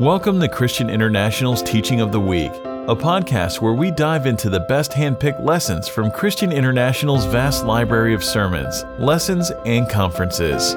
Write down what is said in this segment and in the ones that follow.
Welcome to Christian International's Teaching of the Week, a podcast where we dive into the best handpicked lessons from Christian International's vast library of sermons, lessons, and conferences.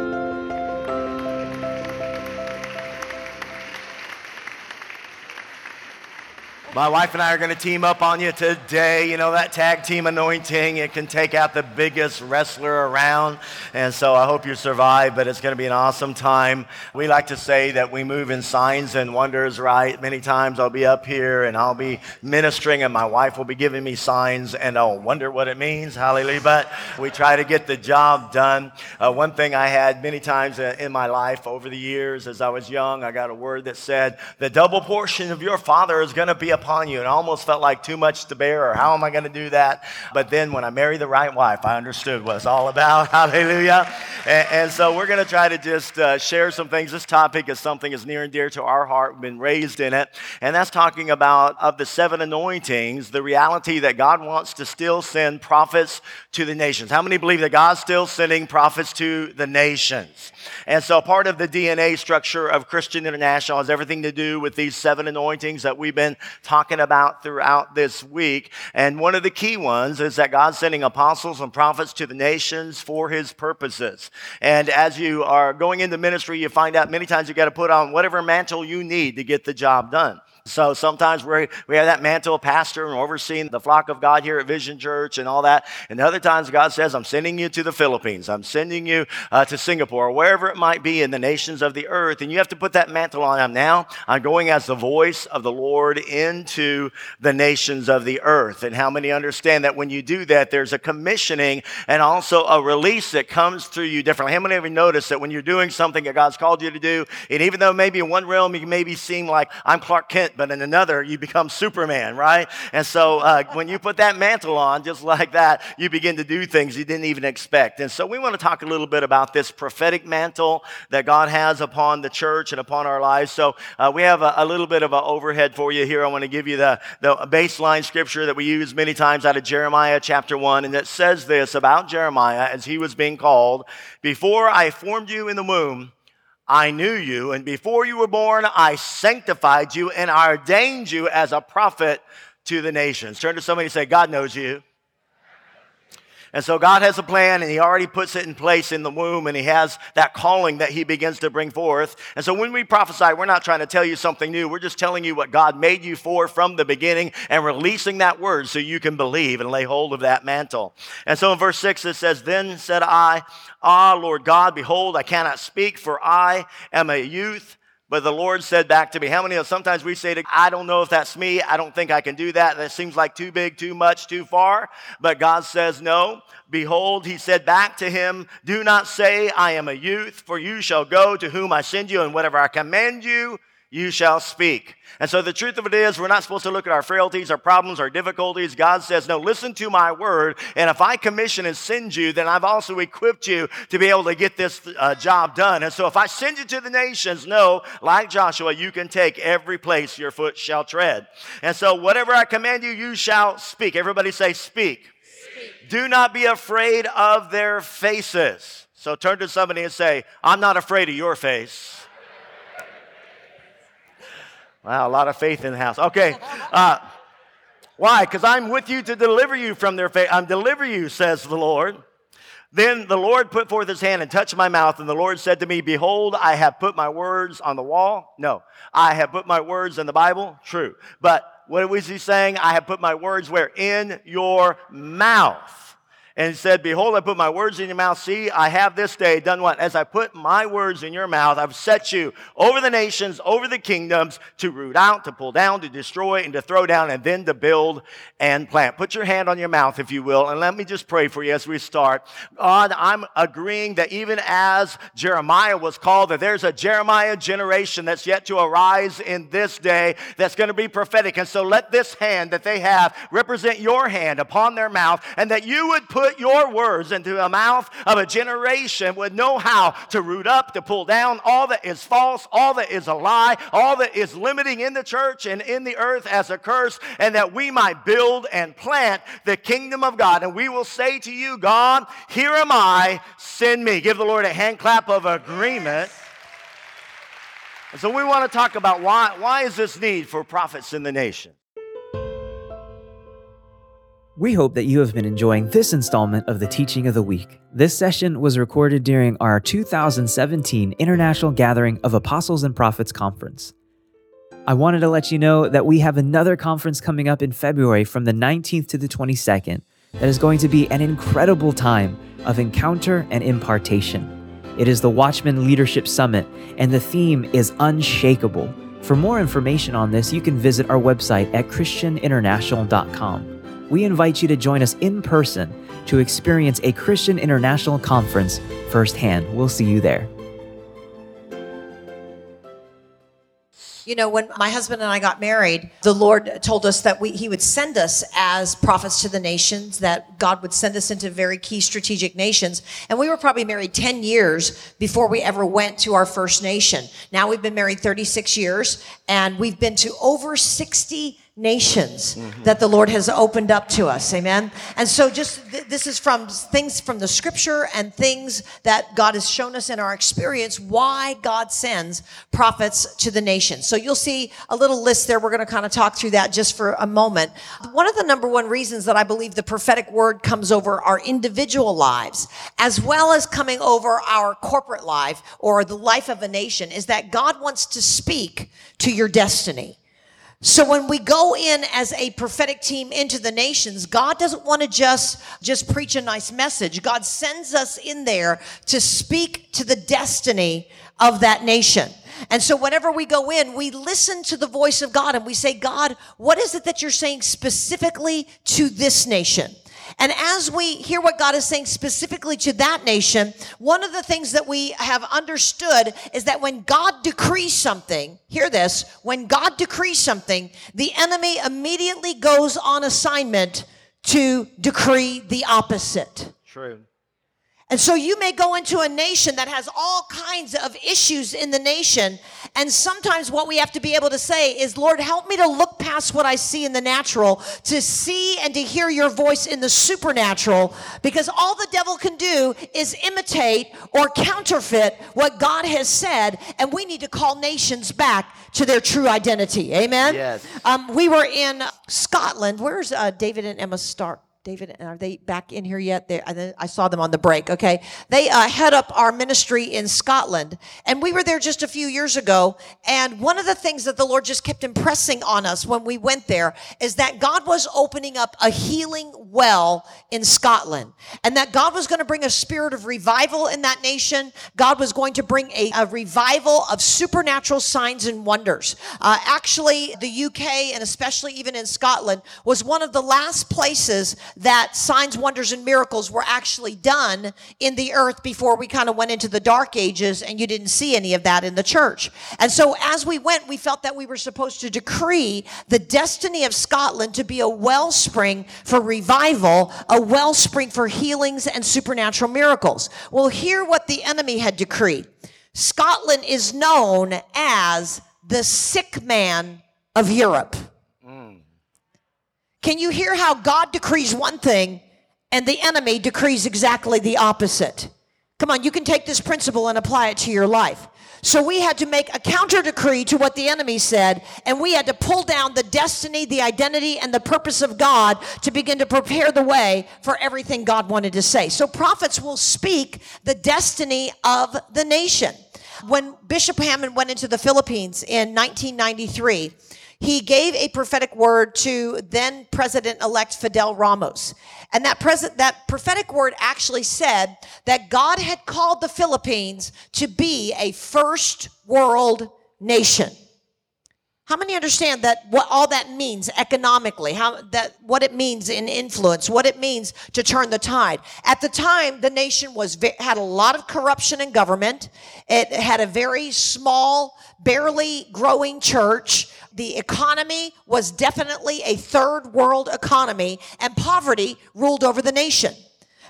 My wife and I are going to team up on you today. You know, that tag team anointing, it can take out the biggest wrestler around. And so I hope you survive, but it's going to be an awesome time. We like to say that we move in signs and wonders, right? Many times I'll be up here and I'll be ministering, and my wife will be giving me signs, and I'll wonder what it means. Hallelujah. But we try to get the job done. Uh, one thing I had many times uh, in my life over the years as I was young, I got a word that said, The double portion of your father is going to be a upon you. And I almost felt like too much to bear, or how am I going to do that? But then when I married the right wife, I understood what it's all about. Hallelujah. And, and so we're going to try to just uh, share some things. This topic is something that's near and dear to our heart. We've been raised in it. And that's talking about of the seven anointings, the reality that God wants to still send prophets to the nations. How many believe that God's still sending prophets to the nations? And so part of the DNA structure of Christian International has everything to do with these seven anointings that we've been talking about throughout this week. And one of the key ones is that God's sending apostles and prophets to the nations for his purposes. And as you are going into ministry, you find out many times you got to put on whatever mantle you need to get the job done. So sometimes we we have that mantle of pastor and overseeing the flock of God here at Vision Church and all that. And other times God says, I'm sending you to the Philippines. I'm sending you uh, to Singapore or wherever it might be in the nations of the earth. And you have to put that mantle on. I'm now, I'm going as the voice of the Lord into the nations of the earth. And how many understand that when you do that, there's a commissioning and also a release that comes through you differently. How many of you notice that when you're doing something that God's called you to do, and even though maybe in one realm you maybe seem like I'm Clark Kent, but in another, you become Superman, right? And so uh, when you put that mantle on, just like that, you begin to do things you didn't even expect. And so we want to talk a little bit about this prophetic mantle that God has upon the church and upon our lives. So uh, we have a, a, little bit of an overhead for you here. I want to give you the, the baseline scripture that we use many times out of Jeremiah chapter 1. And it says this about Jeremiah as he was being called Before I formed you in the womb, I knew you, and before you were born, I sanctified you and I ordained you as a prophet to the nations. Turn to somebody and say, God knows you. And so God has a plan and He already puts it in place in the womb and He has that calling that He begins to bring forth. And so when we prophesy, we're not trying to tell you something new. We're just telling you what God made you for from the beginning and releasing that word so you can believe and lay hold of that mantle. And so in verse 6 it says, Then said I, Ah, Lord God, behold, I cannot speak, for I am a youth. But the Lord said back to me, How many of sometimes we say, to, I don't know if that's me. I don't think I can do that. That seems like too big, too much, too far. But God says, No. Behold, he said back to him, Do not say, I am a youth, for you shall go to whom I send you, and whatever I command you, you shall speak. And so the truth of it is, we're not supposed to look at our frailties, our problems, our difficulties. God says, No, listen to my word. And if I commission and send you, then I've also equipped you to be able to get this uh, job done. And so if I send you to the nations, no, like Joshua, you can take every place your foot shall tread. And so whatever I command you, you shall speak. Everybody say, Speak. speak. Do not be afraid of their faces. So turn to somebody and say, I'm not afraid of your face. Wow, a lot of faith in the house. Okay. Uh, why? Because I'm with you to deliver you from their faith. I'm deliver you, says the Lord. Then the Lord put forth his hand and touched my mouth, and the Lord said to me, Behold, I have put my words on the wall. No, I have put my words in the Bible. True. But what was he saying? I have put my words where? In your mouth and said, Behold, I put my words in your mouth. See, I have this day done what? As I put my words in your mouth, I've set you over the nations, over the kingdoms, to root out, to pull down, to destroy, and to throw down, and then to build and plant. Put your hand on your mouth, if you will, and let me just pray for you as we start. God, I'm agreeing that even as Jeremiah was called, that there's a Jeremiah generation that's yet to arise in this day that's going to be prophetic. And so let this hand that they have represent your hand upon their mouth, and that you would put put your words into the mouth of a generation would know how to root up, to pull down all that is false, all that is a lie, all that is limiting in the church and in the earth as a curse, and that we might build and plant the kingdom of God. And we will say to you, God, here am I, send me. Give the Lord a hand clap of agreement. And so we want to talk about why, why is this need for prophets in the nation? We hope that you have been enjoying this installment of the Teaching of the Week. This session was recorded during our 2017 International Gathering of Apostles and Prophets Conference. I wanted to let you know that we have another conference coming up in February from the 19th to the 22nd that is going to be an incredible time of encounter and impartation. It is the Watchman Leadership Summit, and the theme is unshakable. For more information on this, you can visit our website at ChristianInternational.com we invite you to join us in person to experience a Christian International Conference firsthand. We'll see you there. You know, when my husband and I got married, the Lord told us that we, He would send us as prophets to the nations, that God would send us into very key strategic nations. And we were probably married 10 years before we ever went to our first nation. Now we've been married 36 years, and we've been to over 60 nations mm-hmm. that the Lord has opened up to us. Amen. And so just th- this is from things from the scripture and things that God has shown us in our experience why God sends prophets to the nations. So you'll see a little list there. We're going to kind of talk through that just for a moment. One of the number one reasons that I believe the prophetic word comes over our individual lives as well as coming over our corporate life or the life of a nation is that God wants to speak to your destiny. So when we go in as a prophetic team into the nations, God doesn't want to just just preach a nice message. God sends us in there to speak to the destiny of that nation. And so whenever we go in, we listen to the voice of God and we say, God, what is it that you're saying specifically to this nation? And as we hear what God is saying specifically to that nation, one of the things that we have understood is that when God decrees something, hear this, when God decrees something, the enemy immediately goes on assignment to decree the opposite. True. And so you may go into a nation that has all kinds of issues in the nation. And sometimes what we have to be able to say is, Lord, help me to look past what I see in the natural to see and to hear your voice in the supernatural. Because all the devil can do is imitate or counterfeit what God has said. And we need to call nations back to their true identity. Amen? Yes. Um, we were in Scotland. Where's uh, David and Emma Stark? David, are they back in here yet? They, I saw them on the break. Okay, they uh, head up our ministry in Scotland, and we were there just a few years ago. And one of the things that the Lord just kept impressing on us when we went there is that God was opening up a healing well in Scotland, and that God was going to bring a spirit of revival in that nation. God was going to bring a, a revival of supernatural signs and wonders. Uh, actually, the UK and especially even in Scotland was one of the last places that signs, wonders, and miracles were actually done in the earth before we kind of went into the dark ages, and you didn't see any of that in the church. And so as we went, we felt that we were supposed to decree the destiny of Scotland to be a wellspring for revival, a wellspring for healings and supernatural miracles. Well, hear what the enemy had decreed. Scotland is known as the sick man of Europe. Can you hear how God decrees one thing and the enemy decrees exactly the opposite? Come on, you can take this principle and apply it to your life. So we had to make a counter decree to what the enemy said, and we had to pull down the destiny, the identity, and the purpose of God to begin to prepare the way for everything God wanted to say. So prophets will speak the destiny of the nation. When Bishop Hamon went into the Philippines in 1993, he gave a prophetic word to then President elect Fidel Ramos. And that, that prophetic word actually said that God had called the Philippines to be a first world nation. How many understand that what all that means economically, how that what it means in influence, what it means to turn the tide. At the time, the nation was had a lot of corruption in government. It had a very small, barely growing church. The economy was definitely a third world economy and poverty ruled over the nation.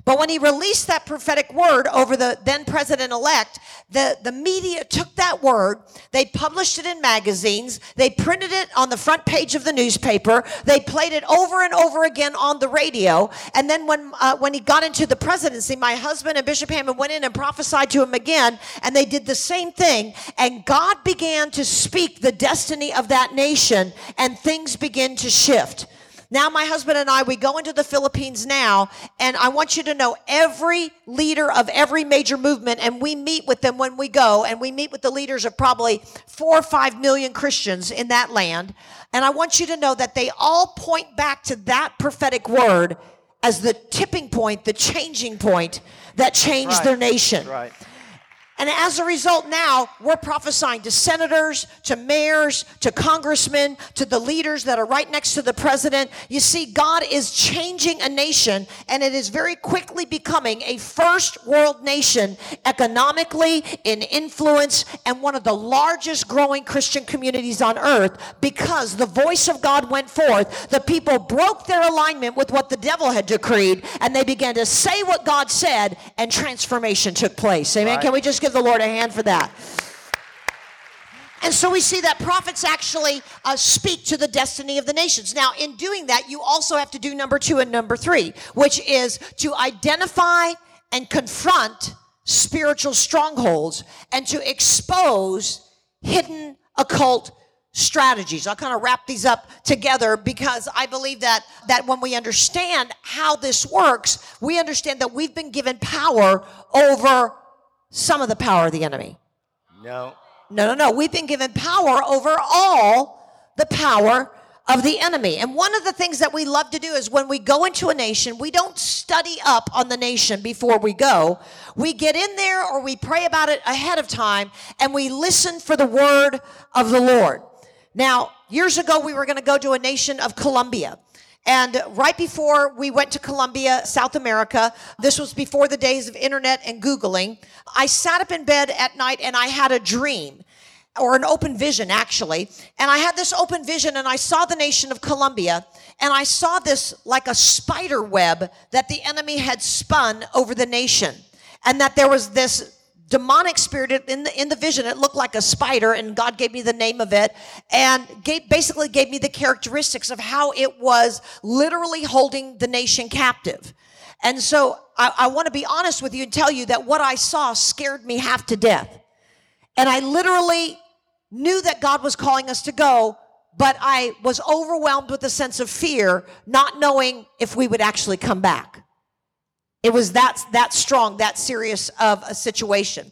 But when he released that prophetic word over the then president elect, the, the media took that word, they published it in magazines, they printed it on the front page of the newspaper, they played it over and over again on the radio. And then when, uh, when he got into the presidency, my husband and Bishop Hamon went in and prophesied to him again, and they did the same thing. And God began to speak the destiny of that nation, and things began to shift. Now, my husband and I, we go into the Philippines now, and I want you to know every leader of every major movement, and we meet with them when we go, and we meet with the leaders of probably four or five million Christians in that land. And I want you to know that they all point back to that prophetic word as the tipping point, the changing point that changed Right. their nation. Right. And as a result, now we're prophesying to senators, to mayors, to congressmen, to the leaders that are right next to the president. You see, God is changing a nation, and it is very quickly becoming a first world nation economically, in influence, and one of the largest growing Christian communities on earth because the voice of God went forth. The people broke their alignment with what the devil had decreed, and they began to say what God said, and transformation took place. Amen. Right. Can we just give the Lord a hand for that? And so we see that prophets actually uh, speak to the destiny of the nations. Now, in doing that, you also have to do number two and number three, which is to identify and confront spiritual strongholds and to expose hidden occult strategies. I'll kind of wrap these up together because I believe that that when we understand how this works, we understand that we've been given power over some of the power of the enemy. No. No, no, no. We've been given power over all the power of the enemy. And one of the things that we love to do is when we go into a nation, we don't study up on the nation before we go. We get in there or we pray about it ahead of time and we listen for the word of the Lord. Now, years ago, we were going to go to a nation of Colombia. And right before we went to Colombia, South America, this was before the days of internet and Googling, I sat up in bed at night and I had a dream or an open vision actually. And I had this open vision and I saw the nation of Colombia and I saw this like a spider web that the enemy had spun over the nation. And that there was this demonic spirit in the in the vision it looked like a spider and god gave me the name of it and gave, basically gave me the characteristics of how it was literally holding the nation captive. And so i, I want to be honest with you and tell you that what i saw scared me half to death. And i literally knew that god was calling us to go but i was overwhelmed with a sense of fear not knowing if we would actually come back it was that, that strong, that serious of a situation.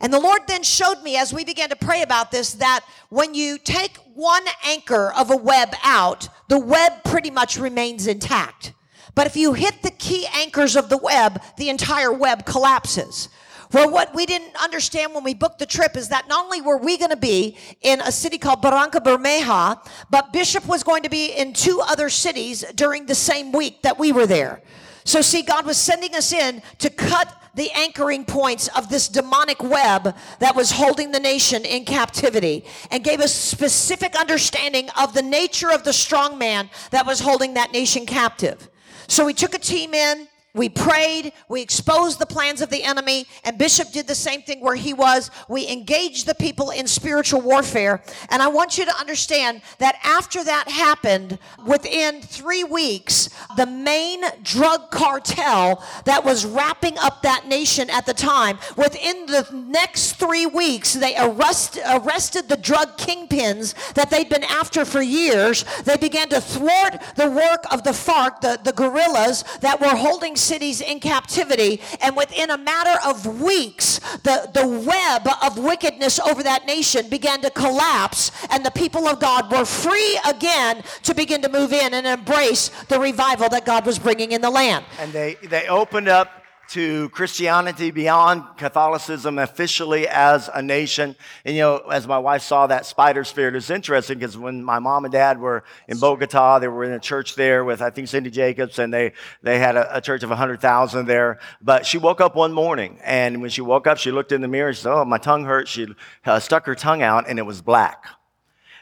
And the Lord then showed me as we began to pray about this that when you take one anchor of a web out, the web pretty much remains intact. But if you hit the key anchors of the web, the entire web collapses. Well, what we didn't understand when we booked the trip is that not only were we going to be in a city called Barranca Bermeja, but Bishop was going to be in two other cities during the same week that we were there. So, see, God was sending us in to cut the anchoring points of this demonic web that was holding the nation in captivity and gave us specific understanding of the nature of the strong man that was holding that nation captive. So, we took a team in. We prayed, we exposed the plans of the enemy, and Bishop did the same thing where he was. We engaged the people in spiritual warfare. And I want you to understand that after that happened, within three weeks, the main drug cartel that was wrapping up that nation at the time, within the next three weeks, they arrest, arrested the drug kingpins that they'd been after for years. They began to thwart the work of the FARC, the, the guerrillas that were holding cities in captivity. And within a matter of weeks, the, the web of wickedness over that nation began to collapse, and the people of God were free again to begin to move in and embrace the revival that God was bringing in the land. And they, they opened up to Christianity beyond Catholicism officially as a nation. And you know, as my wife saw that spider spirit, it's interesting because when my mom and dad were in Bogota, they were in a church there with I think Cindy Jacobs, and they they had a, a church of hundred thousand there. But she woke up one morning, and when she woke up, she looked in the mirror. She said, "Oh, my tongue hurts." She uh, stuck her tongue out, and it was black.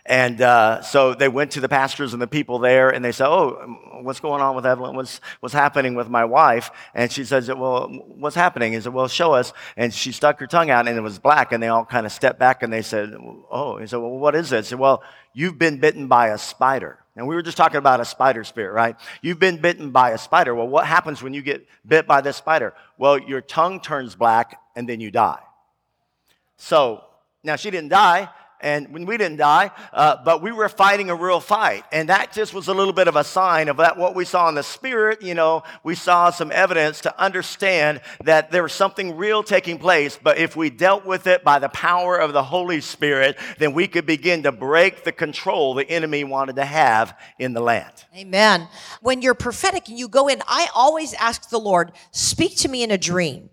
And uh, so they went to the pastors and the people there, and they said, "Oh, what's going on with Evelyn? What's what's happening with my wife?" And she says, "Well, what's happening?" He said, "Well, show us." And she stuck her tongue out, and it was black. And they all kind of stepped back, and they said, "Oh." He said, "Well, what is it?" He said, "Well, you've been bitten by a spider." And we were just talking about a spider spirit, right? You've been bitten by a spider. Well, what happens when you get bit by this spider? Well, your tongue turns black, and then you die. So now she didn't die, and when we didn't die, uh, but we were fighting a real fight. And that just was a little bit of a sign of that what we saw in the spirit. You know, we saw some evidence to understand that there was something real taking place. But if we dealt with it by the power of the Holy Spirit, then we could begin to break the control the enemy wanted to have in the land. Amen. When you're prophetic and you go in, I always ask the Lord, speak to me in a dream.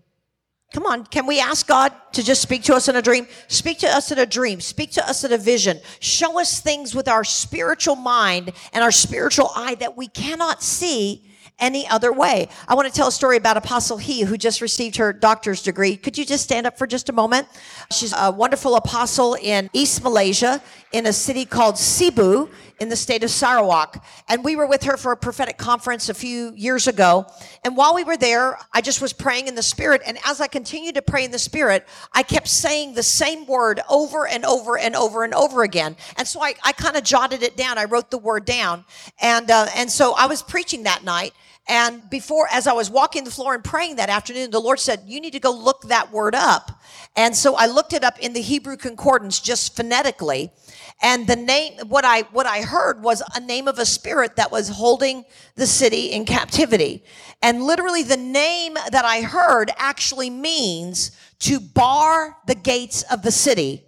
Come on, can we ask God to just speak to us in a dream? Speak to us in a dream. Speak to us in a vision. Show us things with our spiritual mind and our spiritual eye that we cannot see any other way. I want to tell a story about Apostle He, who just received her doctor's degree. Could you just stand up for just a moment? She's a wonderful apostle in East Malaysia, in a city called Sibu, in the state of Sarawak. And we were with her for a prophetic conference a few years ago. And while we were there, I just was praying in the Spirit. And as I continued to pray in the Spirit, I kept saying the same word over and over and over and over again. And so I, I kind of jotted it down. I wrote the word down. And, uh, and so I was preaching that night. And before, as I was walking the floor and praying that afternoon, the Lord said, You need to go look that word up. And so I looked it up in the Hebrew concordance just phonetically. And the name, what I, what I heard was a name of a spirit that was holding the city in captivity. And literally the name that I heard actually means to bar the gates of the city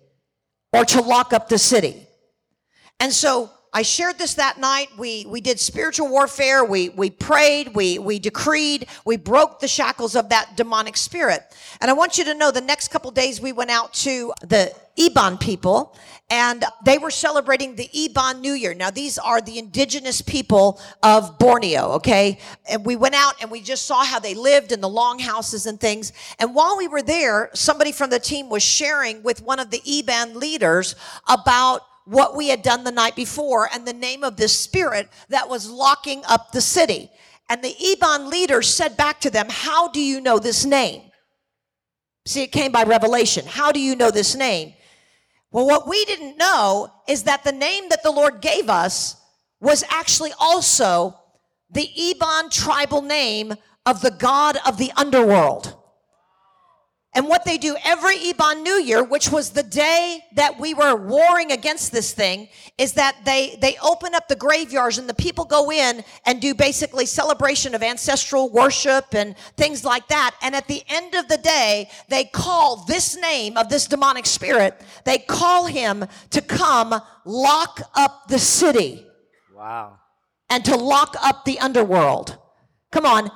or to lock up the city. And so I shared this that night. We, we did spiritual warfare. We, we prayed. We, we decreed. We broke the shackles of that demonic spirit. And I want you to know the next couple days we went out to the Iban people and they were celebrating the Iban New Year. Now, these are the indigenous people of Borneo, okay? And we went out and we just saw how they lived in the longhouses and things. And while we were there, somebody from the team was sharing with one of the Iban leaders about what we had done the night before and the name of this spirit that was locking up the city. And the Iban leader said back to them, How do you know this name? See, it came by revelation. How do you know this name? Well, what we didn't know is that the name that the Lord gave us was actually also the Iban tribal name of the God of the underworld. And what they do every Iban New Year, which was the day that we were warring against this thing, is that they, they open up the graveyards and the people go in and do basically celebration of ancestral worship and things like that. And at the end of the day, they call this name of this demonic spirit, they call him to come lock up the city. Wow. And to lock up the underworld. Come on.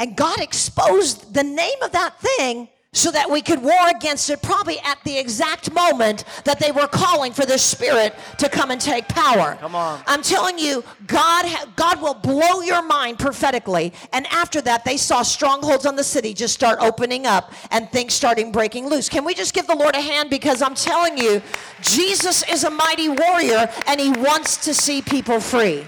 And God exposed the name of that thing so that we could war against it probably at the exact moment that they were calling for this spirit to come and take power. Come on. I'm telling you, God ha- God will blow your mind prophetically. And after that, they saw strongholds on the city just start opening up and things starting breaking loose. Can we just give the Lord a hand because I'm telling you, Jesus is a mighty warrior and he wants to see people free.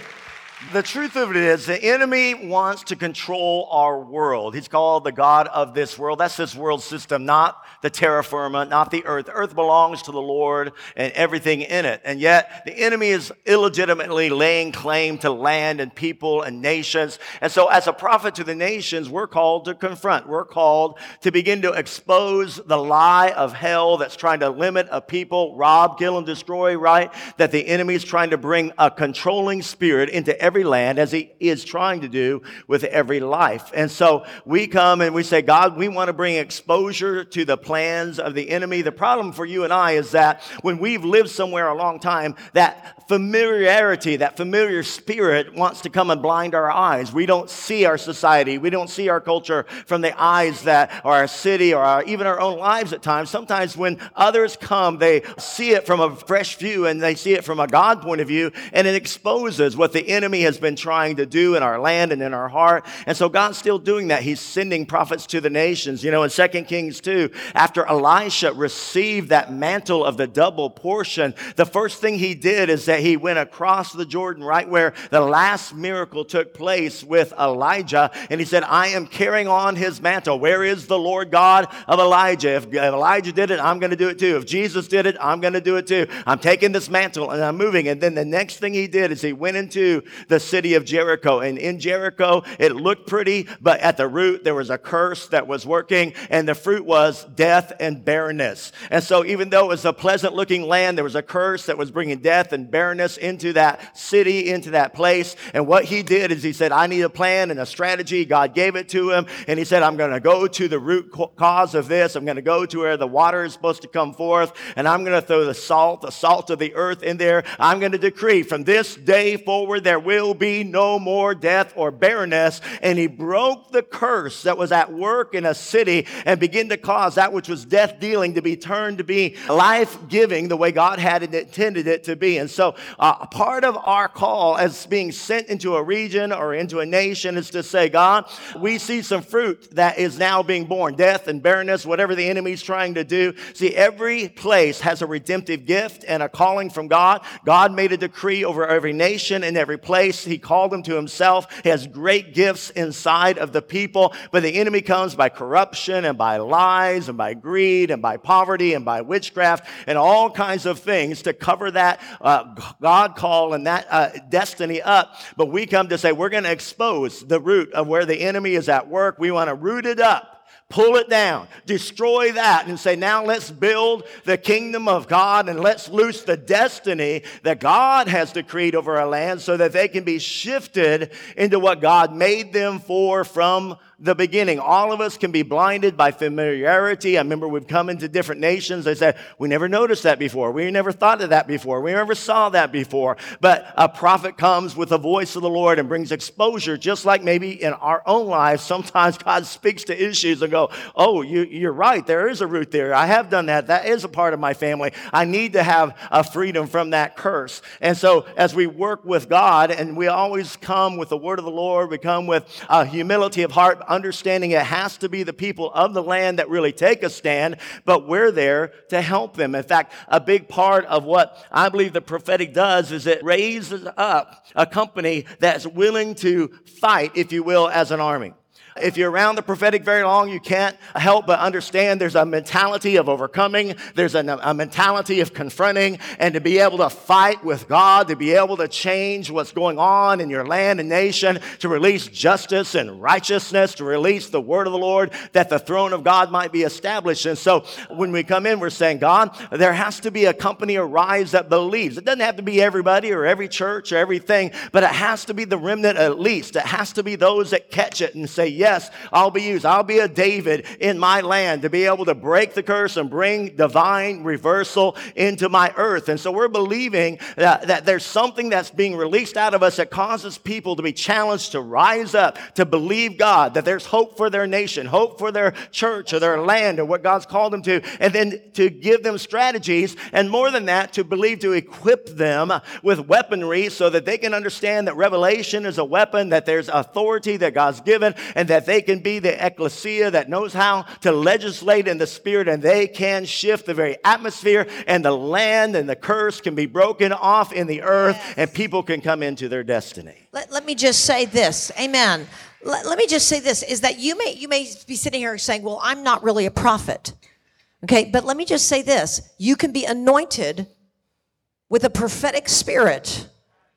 The truth of it is, the enemy wants to control our world. He's called the God of this world. That's this world system, not the terra firma, not the earth. Earth belongs to the Lord and everything in it. And yet, the enemy is illegitimately laying claim to land and people and nations. And so, as a prophet to the nations, we're called to confront. We're called to begin to expose the lie of hell that's trying to limit a people, rob, kill, and destroy, right? That the enemy is trying to bring a controlling spirit into every land as he is trying to do with every life. And so we come and we say, God, we want to bring exposure to the plans of the enemy. The problem for you and I is that when we've lived somewhere a long time, that familiarity, that familiar spirit wants to come and blind our eyes. We don't see our society, we don't see our culture from the eyes that are our city or our, even our own lives at times. Sometimes when others come, they see it from a fresh view and they see it from a God point of view, and it exposes what the enemy has been trying to do in our land and in our heart. And so God's still doing that. He's sending prophets to the nations. You know, in 2 Kings 2, after Elisha received that mantle of the double portion, the first thing he did is that he went across the Jordan right where the last miracle took place with Elijah, and he said, I am carrying on his mantle. Where is the Lord God of Elijah? If Elijah did it, I'm going to do it too. If Jesus did it, I'm going to do it too. I'm taking this mantle and I'm moving. And then the next thing he did is he went into the city of Jericho. And in Jericho, it looked pretty, but at the root, there was a curse that was working, and the fruit was death and barrenness. And so, even though it was a pleasant looking land, there was a curse that was bringing death and barrenness into that city, into that place. And what he did is he said, I need a plan and a strategy. God gave it to him. And he said, I'm going to go to the root cause of this. I'm going to go to where the water is supposed to come forth, and I'm going to throw the salt, the salt of the earth in there. I'm going to decree from this day forward, there will be no more death or barrenness. And he broke the curse that was at work in a city and began to cause that which was death dealing to be turned to be life giving the way God had intended it to be. And so, uh, part of our call as being sent into a region or into a nation is to say, God, we see some fruit that is now being born death and barrenness, whatever the enemy's trying to do. See, every place has a redemptive gift and a calling from God. God made a decree over every nation and every place. He called them to himself. He has great gifts inside of the people, but the enemy comes by corruption and by lies and by greed and by poverty and by witchcraft and all kinds of things to cover that uh, God call and that uh, destiny up. But we come to say we're going to expose the root of where the enemy is at work. We want to root it up pull it down, destroy that, and say, now let's build the kingdom of God and let's loose the destiny that God has decreed over our land so that they can be shifted into what God made them for from the beginning. All of us can be blinded by familiarity. I remember we've come into different nations. They said, We never noticed that before. We never thought of that before. We never saw that before. But a prophet comes with the voice of the Lord and brings exposure, just like maybe in our own lives, sometimes God speaks to issues and go, Oh, you, you're right. There is a root there. I have done that. That is a part of my family. I need to have a freedom from that curse. And so as we work with God, and we always come with the word of the Lord, we come with a humility of heart understanding it has to be the people of the land that really take a stand, but we're there to help them. In fact, a big part of what I believe the prophetic does is it raises up a company that's willing to fight, if you will, as an army. If you're around the prophetic very long, you can't help but understand there's a mentality of overcoming, there's a, a, mentality of confronting, and to be able to fight with God, to be able to change what's going on in your land and nation, to release justice and righteousness, to release the word of the Lord, that the throne of God might be established. And so when we come in, we're saying, God, there has to be a company arise that believes. It doesn't have to be everybody or every church or everything, but it has to be the remnant at least. It has to be those that catch it and say, yes, I'll be used. I'll be a David in my land to be able to break the curse and bring divine reversal into my earth. And so we're believing that, that there's something that's being released out of us that causes people to be challenged to rise up, to believe God, that there's hope for their nation, hope for their church or their land or what God's called them to, and then to give them strategies. And more than that, to believe to equip them with weaponry so that they can understand that revelation is a weapon, that there's authority that God's given, and that they can be the ecclesia that knows how to legislate in the spirit and they can shift the very atmosphere and the land and the curse can be broken off in the earth yes. and people can come into their destiny. Let, let me just say this. Amen. Let, let me just say this is that you may you may be sitting here saying, "Well, I'm not really a prophet." Okay, but let me just say this. You can be anointed with a prophetic spirit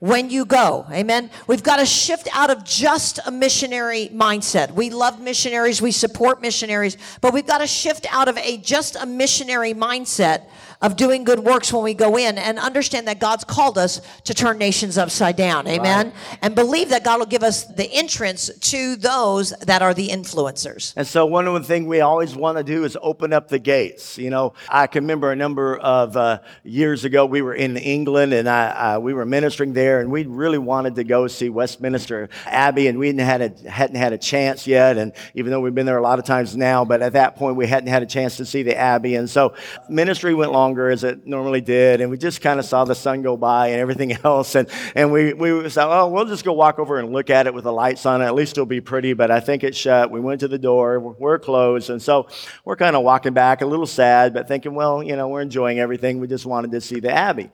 when you go. Amen. We've got to shift out of just a missionary mindset. We love missionaries, we support missionaries, but we've got to shift out of a just a missionary mindset of doing good works when we go in and understand that God's called us to turn nations upside down. Amen. Right. And believe that God will give us the entrance to those that are the influencers. And so, one of the things we always want to do is open up the gates. You know, I can remember a number of uh, years ago, we were in England and I, uh, we were ministering there, and we really wanted to go see Westminster Abbey, and we hadn't had, a, hadn't had a chance yet. And even though we've been there a lot of times now, but at that point, we hadn't had a chance to see the Abbey. And so, ministry went long longer as it normally did. And we just kind of saw the sun go by and everything else. And, and we, we said, oh, we'll just go walk over and look at it with the lights on. At least it'll be pretty, but I think it's shut. We went to the door, we're closed. And so we're kind of walking back, a little sad, but thinking, well, you know, we're enjoying everything. We just wanted to see the Abbey.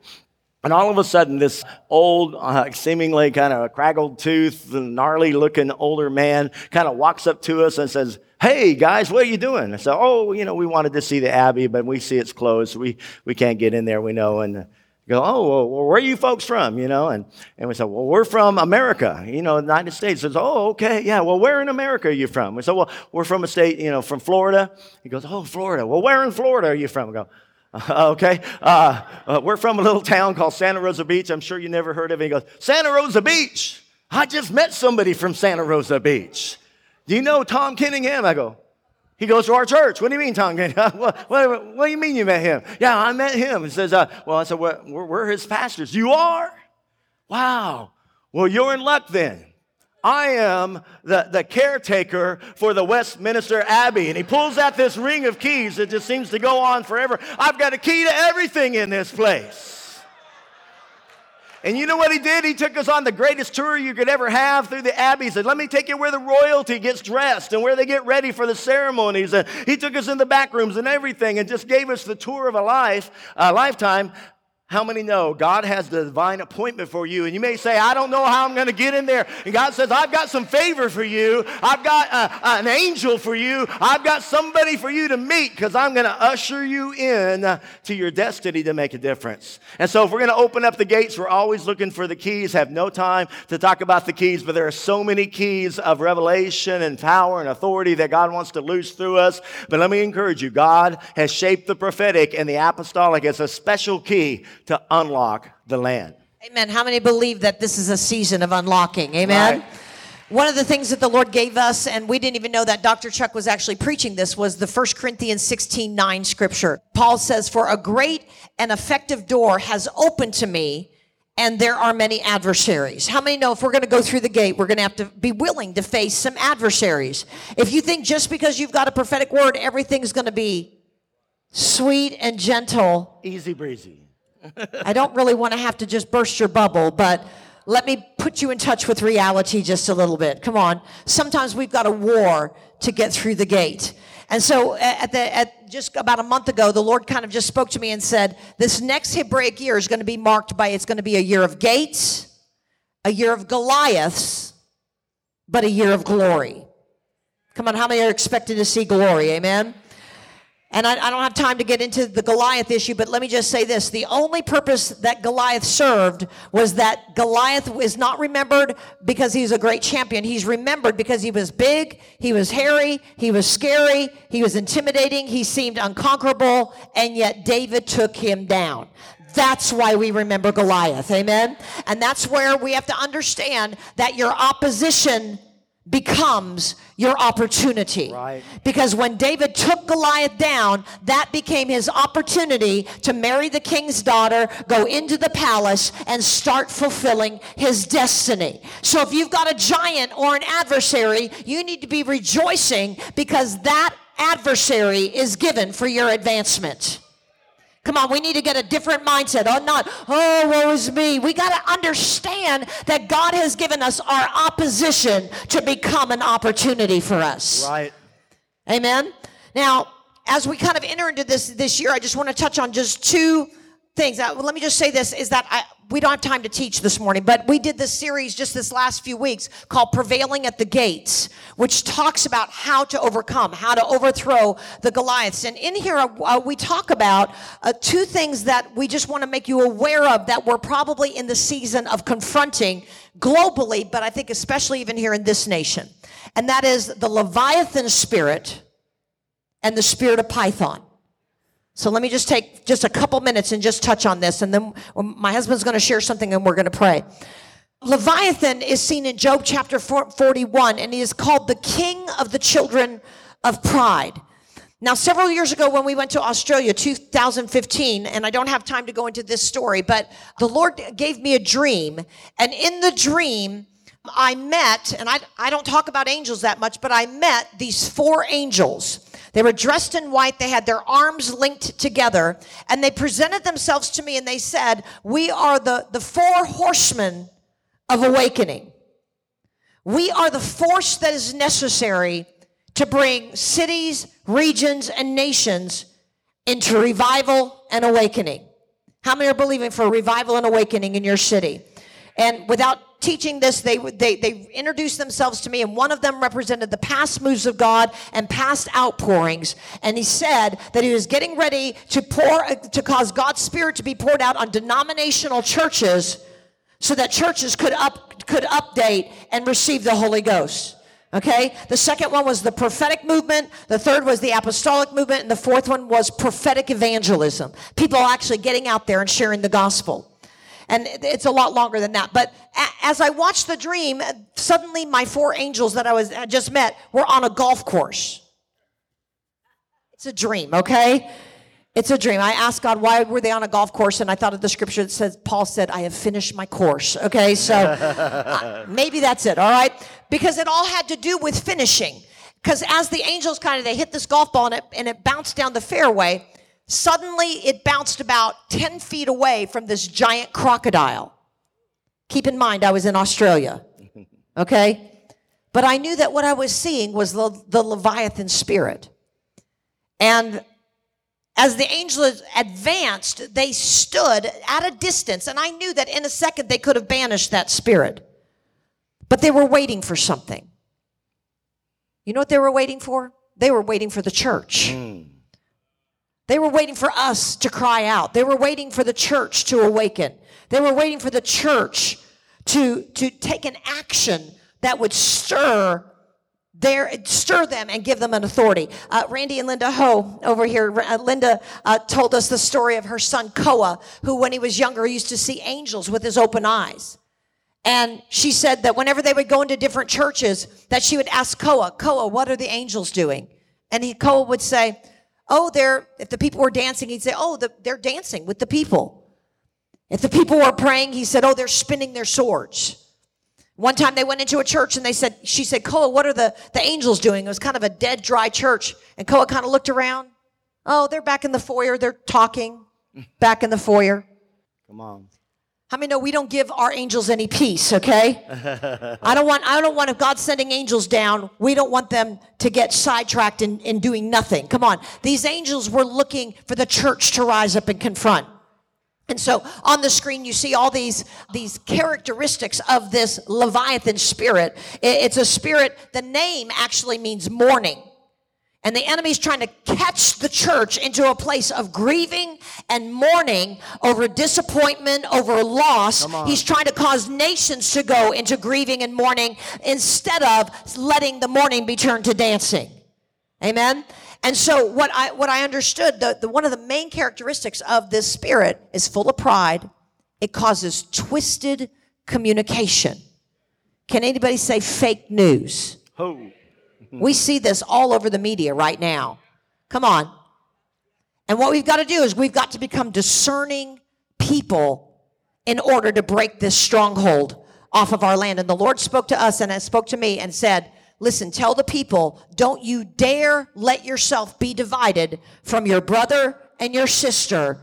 And all of a sudden, this old, uh, seemingly kind of craggled tooth, gnarly looking older man kind of walks up to us and says, Hey guys, what are you doing? I said, Oh, you know, we wanted to see the Abbey, but we see it's closed. we, we can't get in there, we know. And go, Oh, well, where are you folks from? You know, and, and we said, Well, we're from America, you know, the United States. Says, Oh, okay, yeah. Well, where in America are you from? We said, Well, we're from a state, you know, from Florida. He goes, Oh, Florida. Well, where in Florida are you from? I go, okay, uh, uh, we're from a little town called Santa Rosa Beach. I'm sure you never heard of it. He goes, Santa Rosa Beach. I just met somebody from Santa Rosa Beach. Do you know Tom Kenningham? I go, he goes to our church. What do you mean, Tom Kenningham? what, what, what, do you mean you met him? Yeah, I met him. He says, uh, well, I said, well, we're, we're his pastors. You are? Wow. Well, you're in luck then. I am the, the caretaker for the Westminster Abbey. And he pulls out this ring of keys that just seems to go on forever. I've got a key to everything in this place. And you know what he did? He took us on the greatest tour you could ever have through the abbey. He said, Let me take you where the royalty gets dressed and where they get ready for the ceremonies. And he took us in the back rooms and everything and just gave us the tour of a life, a lifetime. How many know God has the divine appointment for you? And you may say, I don't know how I'm going to get in there. And God says, I've got some favor for you. I've got uh, an angel for you. I've got somebody for you to meet because I'm going to usher you in uh, to your destiny to make a difference. And so, if we're going to open up the gates, we're always looking for the keys. Have no time to talk about the keys, but there are so many keys of revelation and power and authority that God wants to loose through us. But let me encourage you God has shaped the prophetic and the apostolic as a special key to unlock the land. Amen. How many believe that this is a season of unlocking? Amen. Right. One of the things that the Lord gave us, and we didn't even know that Dr. Chuck was actually preaching this, was the 1 Corinthians 16 9 scripture. Paul says, For a great and effective door has opened to me, and there are many adversaries. How many know if we're going to go through the gate, we're going to have to be willing to face some adversaries? If you think just because you've got a prophetic word, everything's going to be sweet and gentle, easy breezy I don't really want to have to just burst your bubble, but let me put you in touch with reality just a little bit. Come on. Sometimes we've got a war to get through the gate. And so at the at just about a month ago, the Lord kind of just spoke to me and said, this next Hebraic year is going to be marked by it's going to be a year of gates, a year of Goliaths, but a year of glory. Come on, how many are expecting to see glory? Amen. And I, I, don't have time to get into the Goliath issue, but let me just say this. The only purpose that Goliath served was that Goliath is not remembered because he's a great champion. He's remembered because he was big, he was hairy, he was scary, he was intimidating, he seemed unconquerable, and yet David took him down. That's why we remember Goliath. Amen? And that's where we have to understand that your opposition becomes your opportunity. Right. Because when David took Goliath down, that became his opportunity to marry the king's daughter, go into the palace, and start fulfilling his destiny. So if you've got a giant or an adversary, you need to be rejoicing because that adversary is given for your advancement. Come on, we need to get a different mindset. Oh, not, oh, woe is me. We got to understand that God has given us our opposition to become an opportunity for us. Right. Amen. Now, as we kind of enter into this this year, I just want to touch on just two things. Let me just say this: is that I, we don't have time to teach this morning, but we did this series just this last few weeks called Prevailing at the Gates, which talks about how to overcome, how to overthrow the Goliaths. And in here, uh, we talk about uh, two things that we just want to make you aware of that we're probably in the season of confronting globally, but I think especially even here in this nation. And that is the Leviathan spirit and the spirit of Python. So let me just take just a couple minutes and just touch on this. And then um, my husband's going to share something and we're going to pray. Leviathan is seen in Job chapter 41, and he is called the king of the children of pride. Now, several years ago when we went to Australia, 2015, and I don't have time to go into this story, but the Lord gave me a dream. And in the dream, I met, and I, I don't talk about angels that much, but I met these four angels. They were dressed in white. They had their arms linked together, and they presented themselves to me and they said, We are the, the four horsemen of awakening. We are the force that is necessary to bring cities, regions, and nations into revival and awakening. How many are believing for revival and awakening in your city? And without teaching this, they, they, they introduced themselves to me, and one of them represented the past moves of God and past outpourings. And he said that he was getting ready to pour, to cause God's Spirit to be poured out on denominational churches so that churches could up, could update and receive the Holy Ghost. Okay? The second one was the prophetic movement. The third was the apostolic movement. And the fourth one was prophetic evangelism. People actually getting out there and sharing the gospel. And it's a lot longer than that. But as I watched the dream, suddenly my four angels that I was I just met were on a golf course. It's a dream, okay? It's a dream. I asked God, why were they on a golf course? And I thought of the scripture that says, Paul said, I have finished my course. Okay, so uh, maybe that's it, all right? Because it all had to do with finishing. Because as the angels kind of, they hit this golf ball and it, and it bounced down the fairway, suddenly it bounced about 10 feet away from this giant crocodile. Keep in mind, I was in Australia, okay? But I knew that what I was seeing was the, the Leviathan spirit. And as the angels advanced, they stood at a distance, and I knew that in a second they could have banished that spirit. But they were waiting for something. You know what they were waiting for? They were waiting for the church. Mm. They were waiting for us to cry out. They were waiting for the church to awaken. They were waiting for the church to, to take an action that would stir there stir them and give them an authority. Uh, Randy and Linda Ho over here, uh, Linda uh, told us the story of her son Koa, who when he was younger used to see angels with his open eyes. And she said that whenever they would go into different churches, that she would ask Koa, Koa, what are the angels doing? And he, Koa would say, oh, they're, if the people were dancing, he'd say, oh, the, they're dancing with the people. If the people were praying, he said, oh, they're spinning their swords. One time they went into a church and they said, she said, Koa, what are the, the angels doing? It was kind of a dead, dry church. And Koa kind of looked around. Oh, they're back in the foyer. They're talking back in the foyer. Come on. How many know we don't give our angels any peace, okay? I don't want I don't want if God's sending angels down, we don't want them to get sidetracked in, in doing nothing. Come on. These angels were looking for the church to rise up and confront. And so on the screen, you see all these, these characteristics of this Leviathan spirit. It's a spirit, the name actually means mourning. And the enemy's trying to catch the church into a place of grieving and mourning over disappointment, over loss. He's trying to cause nations to go into grieving and mourning instead of letting the mourning be turned to dancing. Amen. And so what I what I understood, the, the one of the main characteristics of this spirit is full of pride. It causes twisted communication. Can anybody say fake news? Ho. We see this all over the media right now. Come on. And what we've got to do is we've got to become discerning people in order to break this stronghold off of our land. And the Lord spoke to us and spoke to me and said, Listen, tell the people, don't you dare let yourself be divided from your brother and your sister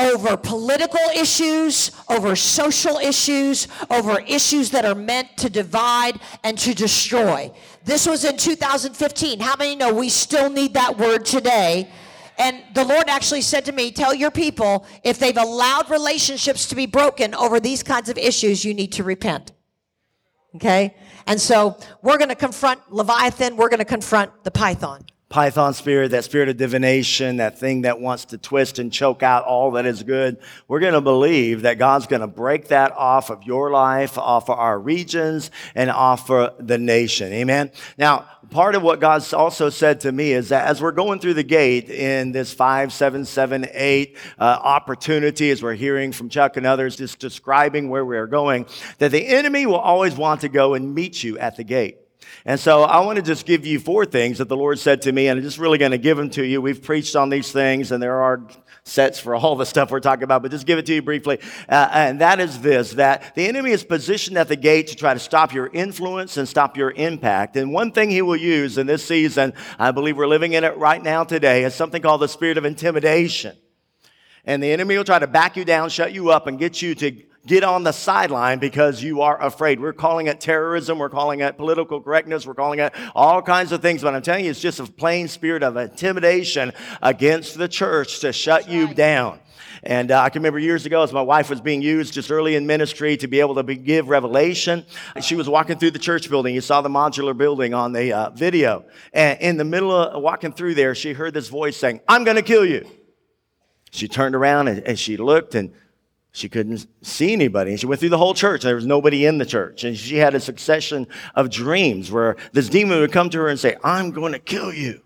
over political issues, over social issues, over issues that are meant to divide and to destroy. This was in 2015. How many know we still need that word today? And the Lord actually said to me, Tell your people, if they've allowed relationships to be broken over these kinds of issues, you need to repent. Okay? And so we're going to confront Leviathan, we're going to confront the python. Python spirit, that spirit of divination, that thing that wants to twist and choke out all that is good, we're going to believe that God's going to break that off of your life, off of our regions, and off of the nation. Amen. Now, part of what God's also said to me is that as we're going through the gate in this five, seven, seven, eight uh, opportunity, as we're hearing from Chuck and others just describing where we're going, that the enemy will always want to go and meet you at the gate. And so I want to just give you four things that the Lord said to me, and I'm just really going to give them to you. We've preached on these things, and there are sets for all the stuff we're talking about, but just give it to you briefly. Uh, and that is this that the enemy is positioned at the gate to try to stop your influence and stop your impact. And one thing he will use in this season, I believe we're living in it right now today, is something called the spirit of intimidation. And the enemy will try to back you down, shut you up, and get you to get on the sideline because you are afraid. We're calling it terrorism, we're calling it political correctness, we're calling it all kinds of things. But I'm telling you, it's just a plain spirit of intimidation against the church to shut you down. And uh, I can remember years ago as my wife was being used just early in ministry to be able to be, give revelation. She was walking through the church building. You saw the modular building on the uh, video. And in the middle of walking through there, she heard this voice saying, I'm going to kill you. She turned around and, and she looked and she couldn't see anybody. And she went through the whole church. There was nobody in the church. And she had a succession of dreams where this demon would come to her and say, I'm going to kill you.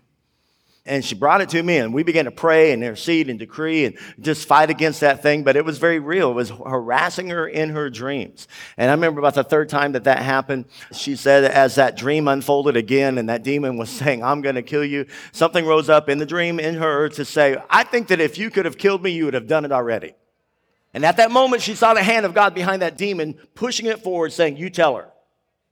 And she brought it to me, and we began to pray and intercede and decree and just fight against that thing. But it was very real. It was harassing her in her dreams. And I remember about the third time that that happened, she said, as that dream unfolded again, and that demon was saying, I'm going to kill you, something rose up in the dream in her to say, I think that if you could have killed me, you would have done it already. And at that moment, she saw the hand of God behind that demon, pushing it forward, saying, You tell her.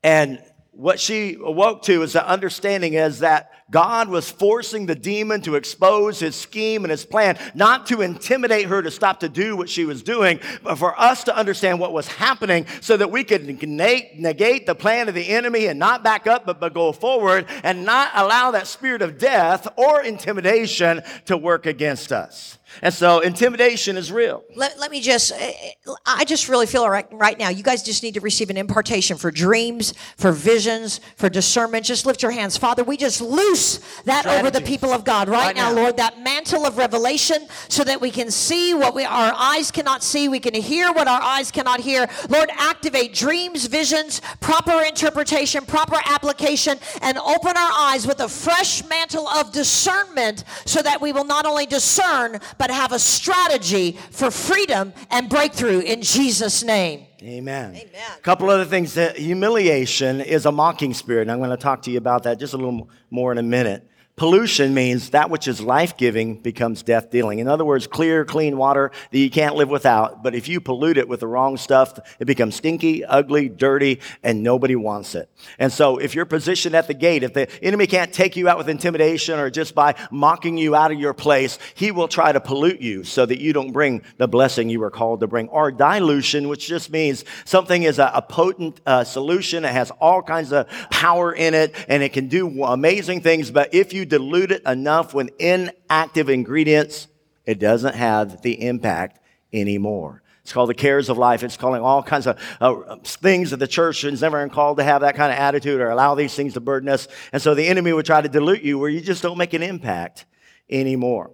And what she awoke to is the understanding is that God was forcing the demon to expose his scheme and his plan, not to intimidate her to stop to do what she was doing, but for us to understand what was happening so that we could negate, the plan of the enemy and not back up, but, but go forward and not allow that spirit of death or intimidation to work against us. And so intimidation is real. Let, let me just, eh, eh, I just really feel right, right now, you guys just need to receive an impartation for dreams, for visions, for discernment. Just lift your hands. Father, we just loose that over the people of God right, right now, now, Lord, that mantle of revelation so that we can see what we, our eyes cannot see. We can hear what our eyes cannot hear. Lord, activate dreams, visions, proper interpretation, proper application, and open our eyes with a fresh mantle of discernment so that we will not only discern, but have a strategy for freedom and breakthrough in Jesus' name. Amen. Amen. A couple other things. That humiliation is a mocking spirit. And I'm going to talk to you about that just a little more in a minute. Pollution means that which is life giving becomes death dealing. In other words, clear, clean water that you can't live without. But if you pollute it with the wrong stuff, it becomes stinky, ugly, dirty, and nobody wants it. And so if you're positioned at the gate, if the enemy can't take you out with intimidation or just by mocking you out of your place, he will try to pollute you so that you don't bring the blessing you were called to bring. Or dilution, which just means something is a, a potent uh, solution. It has all kinds of power in it and it can do amazing things. But if you dilute it enough with inactive ingredients, it doesn't have the impact anymore. It's called the cares of life. It's calling all kinds of uh, things that the church is never called to have that kind of attitude or allow these things to burden us. And so the enemy would try to dilute you where you just don't make an impact anymore.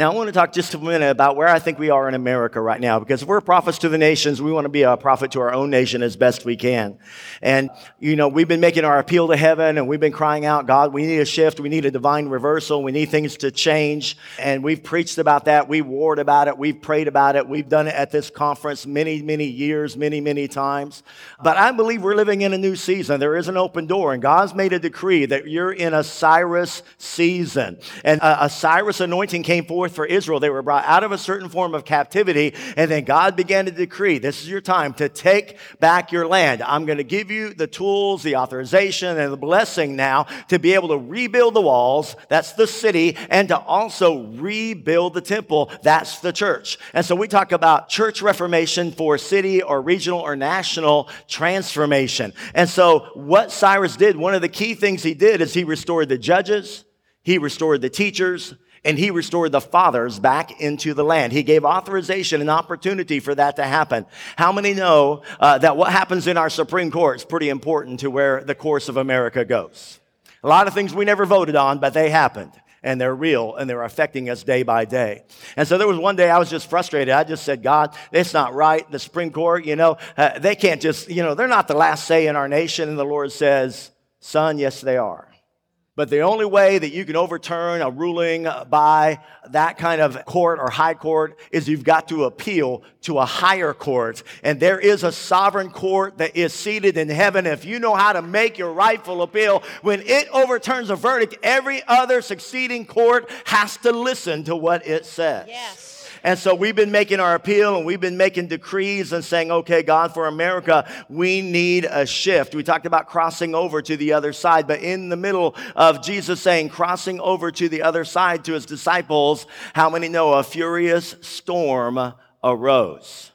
Now, I want to talk just a minute about where I think we are in America right now, because if we're prophets to the nations, we want to be a prophet to our own nation as best we can. And, you know, we've been making our appeal to heaven and we've been crying out, God, we need a shift. We need a divine reversal. We need things to change. And we've preached about that. We've warred about it. We've prayed about it. We've done it at this conference many, many years, many, many times. But I believe we're living in a new season. There is an open door and God's made a decree that you're in a Cyrus season. And a, a Cyrus anointing came forth forth for Israel. They were brought out of a certain form of captivity, and then God began to decree this is your time to take back your land. I'm going to give you the tools, the authorization, and the blessing now to be able to rebuild the walls. That's the city, and to also rebuild the temple. That's the church. And so we talk about church reformation for city or regional or national transformation. And so what Cyrus did, one of the key things he did is he restored the judges, he restored the teachers, and he restored the fathers back into the land. He gave authorization and opportunity for that to happen. How many know uh, that what happens in our Supreme Court is pretty important to where the course of America goes? A lot of things we never voted on, but they happened and they're real and they're affecting us day by day. And so there was one day I was just frustrated. I just said, God, it's not right. The Supreme Court, you know, uh, they can't just, you know, they're not the last say in our nation. And the Lord says, Son, yes, they are. But the only way that you can overturn a ruling by that kind of court or high court is you've got to appeal to a higher court. And there is a sovereign court that is seated in heaven. If you know how to make your rightful appeal, when it overturns a verdict, every other succeeding court has to listen to what it says. Yes. And so we've been making our appeal and we've been making decrees and saying, okay, God, for America, we need a shift. We talked about crossing over to the other side, but in the middle of Jesus saying crossing over to the other side to his disciples, how many know a furious storm arose?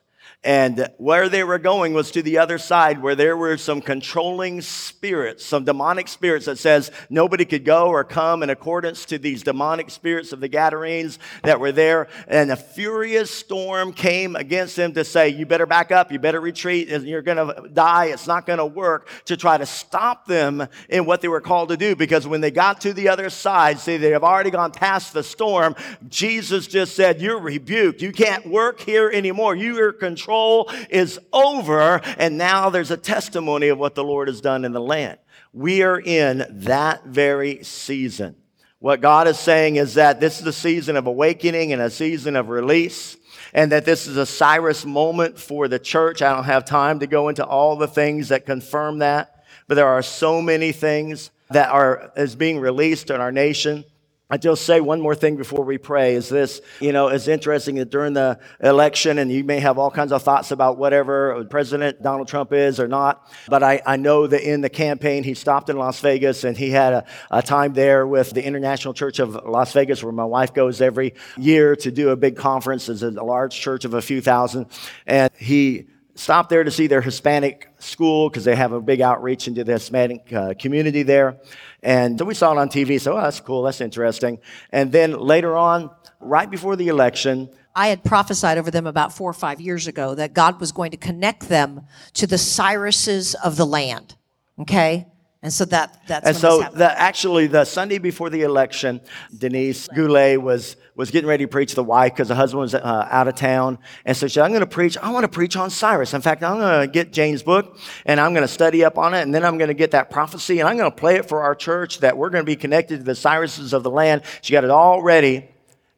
And where they were going was to the other side where there were some controlling spirits, some demonic spirits that says nobody could go or come in accordance to these demonic spirits of the Gadarenes that were there. And a furious storm came against them to say, you better back up, you better retreat, and you're going to die, it's not going to work, to try to stop them in what they were called to do. Because when they got to the other side, see, they have already gone past the storm, Jesus just said, you're rebuked. You can't work here anymore. You are controlled control is over, and now there's a testimony of what the Lord has done in the land. We are in that very season. What God is saying is that this is a season of awakening and a season of release and that this is a Cyrus moment for the church. I don't have time to go into all the things that confirm that, but there are so many things that are is being released in our nation. I just say one more thing before we pray is this, you know, it's interesting that during the election, and you may have all kinds of thoughts about whatever President Donald Trump is or not, but I, I know that in the campaign, he stopped in Las Vegas and he had a, a time there with the International Church of Las Vegas, where my wife goes every year to do a big conference. It's a large church of a few thousand. And he stopped there to see their Hispanic school because they have a big outreach into the Hispanic uh, community there. And so we saw it on TV, so oh, that's cool, that's interesting. And then later on, right before the election, I had prophesied over them about four or five years ago that God was going to connect them to the Cyruses of the land. Okay? And so that that's and so the, actually the Sunday before the election, Denise Goulet was was getting ready to preach the wife because the husband was uh, out of town, and so she said, "I'm going to preach. I want to preach on Cyrus. In fact, I'm going to get Jane's book and I'm going to study up on it, and then I'm going to get that prophecy and I'm going to play it for our church that we're going to be connected to the Cyruses of the land." She got it all ready.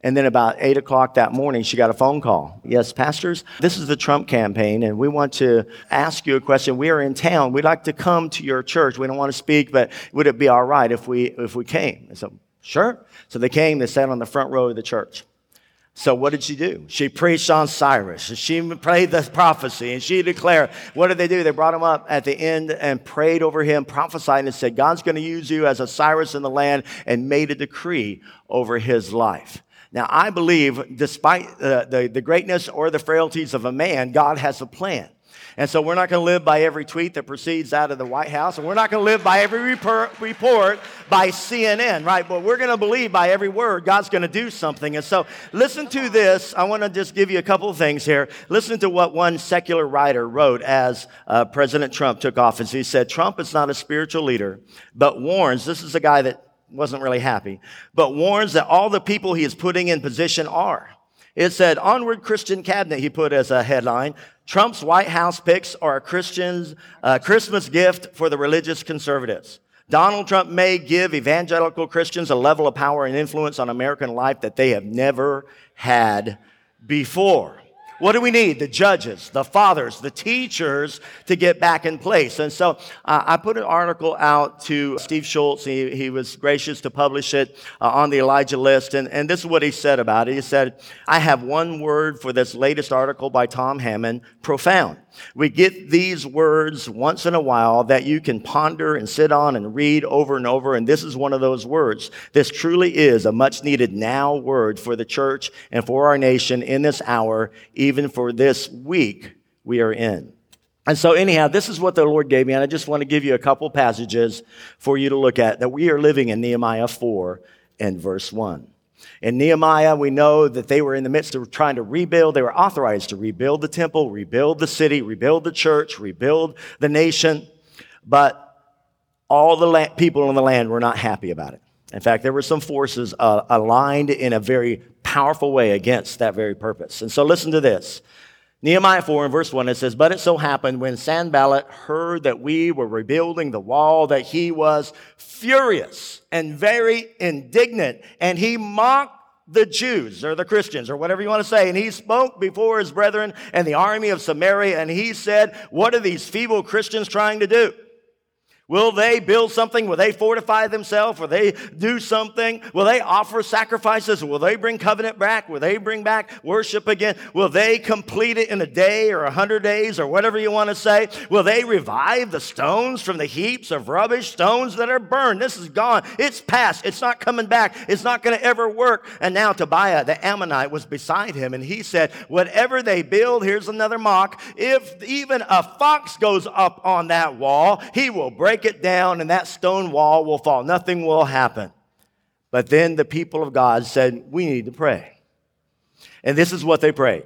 And then about 8 o'clock that morning, she got a phone call. Yes, pastors, this is the Trump campaign, and we want to ask you a question. We are in town. We'd like to come to your church. We don't want to speak, but would it be all right if we, if we came? And so, sure. So they came, they sat on the front row of the church. So what did she do? She preached on Cyrus. She prayed the prophecy and she declared, what did they do? They brought him up at the end and prayed over him, prophesied and said, God's going to use you as a Cyrus in the land and made a decree over his life. Now, I believe, despite the, the, the greatness or the frailties of a man, God has a plan. And so we're not going to live by every tweet that proceeds out of the White House, and we're not going to live by every report by CNN, right? But we're going to believe by every word God's going to do something. And so listen to this. I want to just give you a couple of things here. Listen to what one secular writer wrote as uh, President Trump took office. He said, Trump is not a spiritual leader, but warns, this is a guy that wasn't really happy, but warns that all the people he is putting in position are. It said, Onward Christian Cabinet, he put as a headline. Trump's White House picks are a Christian's uh, Christmas gift for the religious conservatives. Donald Trump may give evangelical Christians a level of power and influence on American life that they have never had before. What do we need? The judges, the fathers, the teachers to get back in place. And so uh, I put an article out to Steve Schultz. He, he was gracious to publish it uh, on the Elijah list. And, and this is what he said about it. He said, I have one word for this latest article by Tom Hamon profound. We get these words once in a while that you can ponder and sit on and read over and over. And this is one of those words. This truly is a much needed now word for the church and for our nation in this hour, even for this week we are in. And so, anyhow, this is what the Lord gave me. And I just want to give you a couple passages for you to look at that we are living in Nehemiah 4 and verse 1. In Nehemiah, we know that they were in the midst of trying to rebuild. They were authorized to rebuild the temple, rebuild the city, rebuild the church, rebuild the nation. But all the la- people in the land were not happy about it. In fact, there were some forces uh, aligned in a very powerful way against that very purpose. And so listen to this. Nehemiah 4 and verse 1, it says, But it so happened when Sanballat heard that we were rebuilding the wall that he was furious and very indignant, and he mocked the Jews or the Christians or whatever you want to say. And he spoke before his brethren and the army of Samaria, and he said, What are these feeble Christians trying to do? Will they build something? Will they fortify themselves? Will they do something? Will they offer sacrifices? Will they bring covenant back? Will they bring back worship again? Will they complete it in a day or a hundred days or whatever you want to say? Will they revive the stones from the heaps of rubbish, stones that are burned? This is gone. It's past. It's not coming back. It's not going to ever work. And now Tobiah, the Ammonite, was beside him and he said, Whatever they build, here's another mock. If even a fox goes up on that wall, he will break break it down and that stone wall will fall. Nothing will happen. But then the people of God said, We need to pray. And this is what they prayed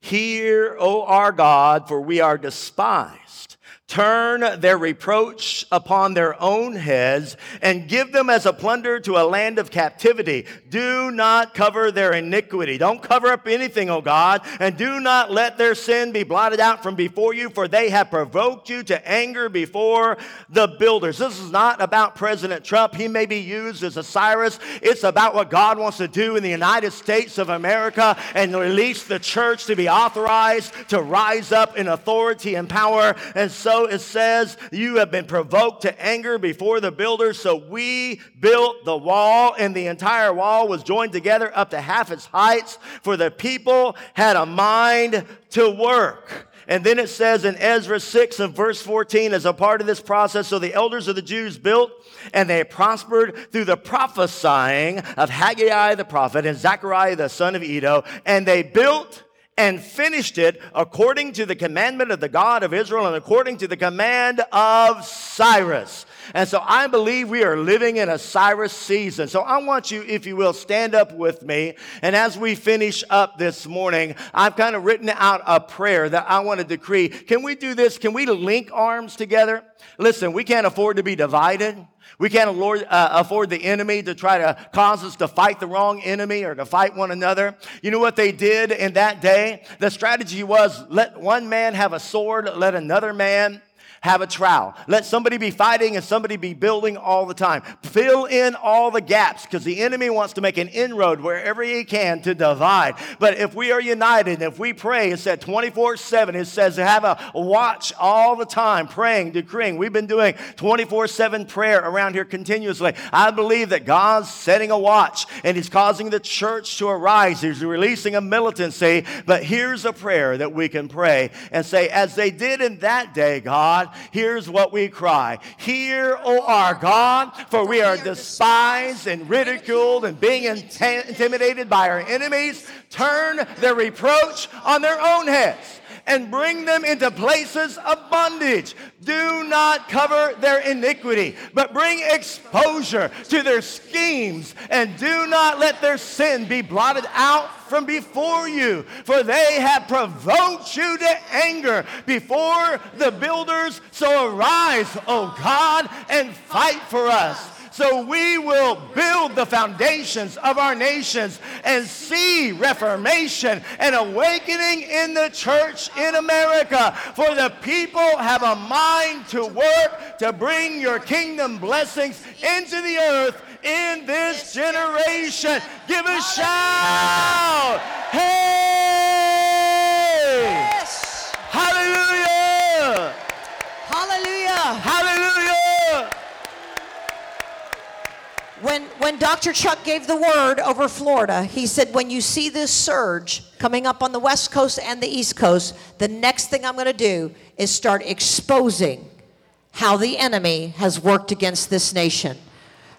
Hear, O our God, for we are despised turn their reproach upon their own heads and give them as a plunder to a land of captivity. Do not cover their iniquity. Don't cover up anything, O God, and do not let their sin be blotted out from before you, for they have provoked you to anger before the builders. This is not about President Trump. He may be used as a Cyrus. It's about what God wants to do in the United States of America and release the church to be authorized to rise up in authority and power. And so it says, You have been provoked to anger before the builders. So we built the wall, and the entire wall was joined together up to half its heights, for the people had a mind to work. And then it says in Ezra 6 and verse 14, as a part of this process, so the elders of the Jews built and they prospered through the prophesying of Haggai the prophet and Zechariah the son of Iddo, and they built and finished it according to the commandment of the God of Israel and according to the command of Cyrus. And so I believe we are living in a Cyrus season. So I want you, if you will, stand up with me. And as we finish up this morning, I've kind of written out a prayer that I want to decree. Can we do this? Can we link arms together? Listen, we can't afford to be divided. We can't uh, afford the enemy to try to cause us to fight the wrong enemy or to fight one another. You know what they did in that day? The strategy was let one man have a sword, let another man have a trowel. Let somebody be fighting and somebody be building all the time. Fill in all the gaps because the enemy wants to make an inroad wherever he can to divide. But if we are united, if we pray, it said 24 7, it says have a watch all the time, praying, decreeing. We've been doing 24 7 prayer around here continuously. I believe that God's setting a watch and He's causing the church to arise. He's releasing a militancy. But here's a prayer that we can pray and say, as they did in that day, God, here's what we cry Hear, O our God, for we are despised and ridiculed and being intimidated by our enemies. Turn their reproach on their own heads and bring them into places of bondage. Do not cover their iniquity, but bring exposure to their schemes, and do not let their sin be blotted out from before you, for they have provoked you to anger before the builders. So arise, O God, and fight for us so we will build the foundations of our nations and see reformation and awakening in the church in America. For the people have a mind to work to bring your kingdom blessings into the earth in this generation. Give a shout! Hey! Yes! Hallelujah! Hallelujah! Hallelujah! When, Dr. Chuck gave the word over Florida, he said, when you see this surge coming up on the West Coast and the East Coast, the next thing I'm going to do is start exposing how the enemy has worked against this nation.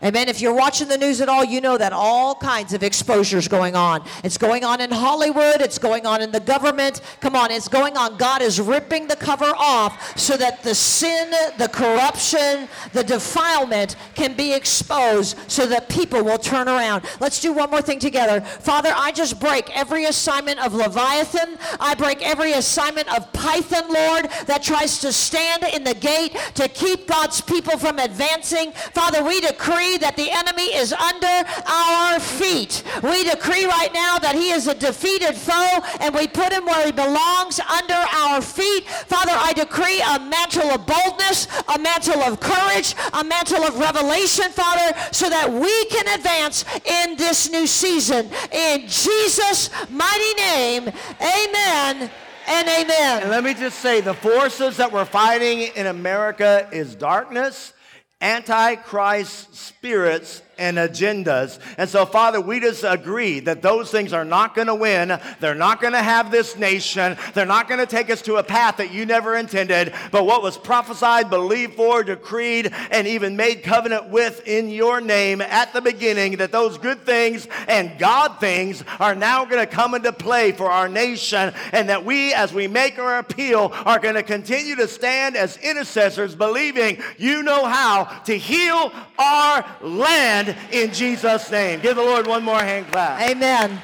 Amen. If you're watching the news at all, you know that all kinds of exposures going on. It's going on in Hollywood, it's going on in the government. Come on, it's going on. God is ripping the cover off so that the sin, the corruption, the defilement can be exposed so that people will turn around. Let's do one more thing together. Father, I just break every assignment of Leviathan. I break every assignment of Python, Lord, that tries to stand in the gate to keep God's people from advancing. Father, we decree that the enemy is under our feet. We decree right now that he is a defeated foe and we put him where he belongs under our feet. Father, I decree a mantle of boldness, a mantle of courage, a mantle of revelation, Father, so that we can advance in this new season. In Jesus' mighty name, amen and amen. And let me just say the forces that we're fighting in America is darkness, antichrist spirits, and agendas. And so, Father, we just agree that those things are not going to win. They're not going to have this nation. They're not going to take us to a path that you never intended. But what was prophesied, believed for, decreed, and even made covenant with in your name at the beginning, that those good things and God things are now going to come into play for our nation. And that we, as we make our appeal, are going to continue to stand as intercessors, believing you know how to heal our land in Jesus' name. Give the Lord one more hand clap. Amen.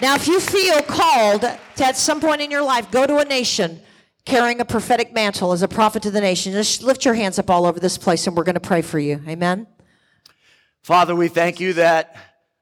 Now, if you feel called to at some point in your life go to a nation carrying a prophetic mantle as a prophet to the nation, just lift your hands up all over this place and we're going to pray for you. Amen. Father, we thank you that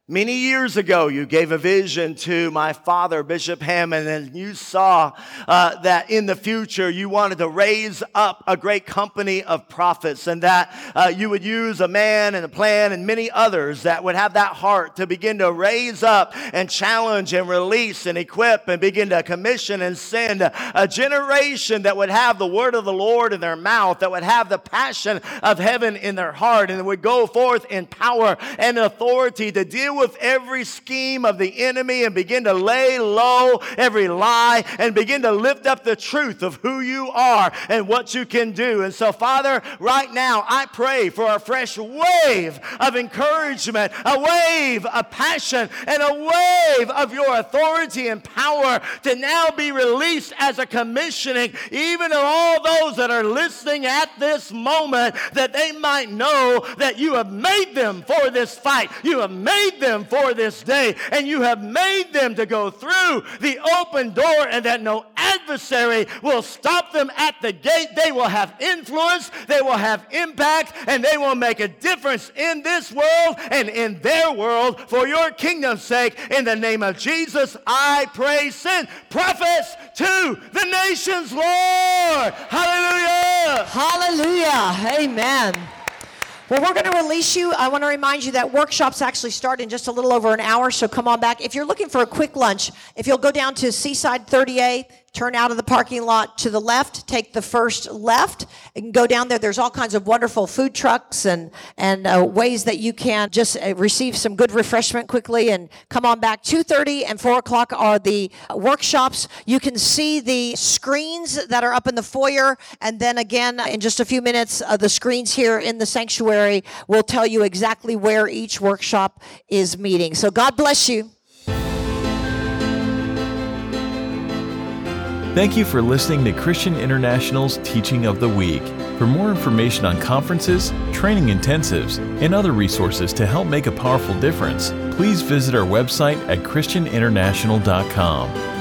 Many years ago, you gave a vision to my father, Bishop Hamon, and you saw uh, that in the future you wanted to raise up a great company of prophets and that uh, you would use a man and a plan and many others that would have that heart to begin to raise up and challenge and release and equip and begin to commission and send a generation that would have the word of the Lord in their mouth, that would have the passion of heaven in their heart, and would go forth in power and authority to deal with every scheme of the enemy and begin to lay low every lie and begin to lift up the truth of who you are and what you can do. And so, Father, right now, I pray for a fresh wave of encouragement, a wave of passion, and a wave of your authority and power to now be released as a commissioning, even of all those that are listening at this moment, that they might know that you have made them for this fight. You have made them for this day, and you have made them to go through the open door, and that no adversary will stop them at the gate. They will have influence, they will have impact, and they will make a difference in this world and in their world for your kingdom's sake. In the name of Jesus, I pray. Send prophets to the nations, Lord. Hallelujah. Hallelujah. Amen. Well, we're going to release you. I want to remind you that workshops actually start in just a little over an hour, so come on back. If you're looking for a quick lunch, if you'll go down to Seaside 30A, turn out of the parking lot to the left, take the first left, and go down there. There's all kinds of wonderful food trucks and and uh, ways that you can just uh, receive some good refreshment quickly and come on back. 2:30 and 4 o'clock are the workshops. You can see the screens that are up in the foyer, and then again in just a few minutes, uh, the screens here in the sanctuary will tell you exactly where each workshop is meeting. So God bless you. Thank you for listening to Christian International's Teaching of the Week. For more information on conferences, training intensives, and other resources to help make a powerful difference, please visit our website at ChristianInternational.com.